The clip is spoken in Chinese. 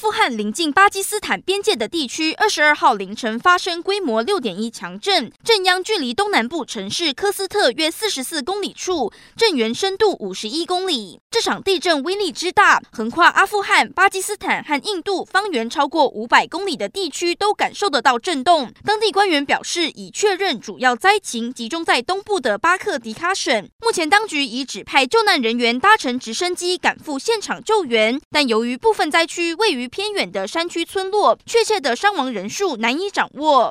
阿富汗临近巴基斯坦边界的地区，二十二号凌晨发生规模六点一强震，震央距离东南部城市科斯特约四十四公里处，震源深度五十一公里。这场地震威力之大，横跨阿富汗、巴基斯坦和印度，方圆超过五百公里的地区都感受得到震动。当地官员表示，已确认主要灾情集中在东部的巴克迪卡省。目前当局已指派救难人员搭乘直升机赶赴现场救援，但由于部分灾区位于偏远的山区村落，确切的伤亡人数难以掌握。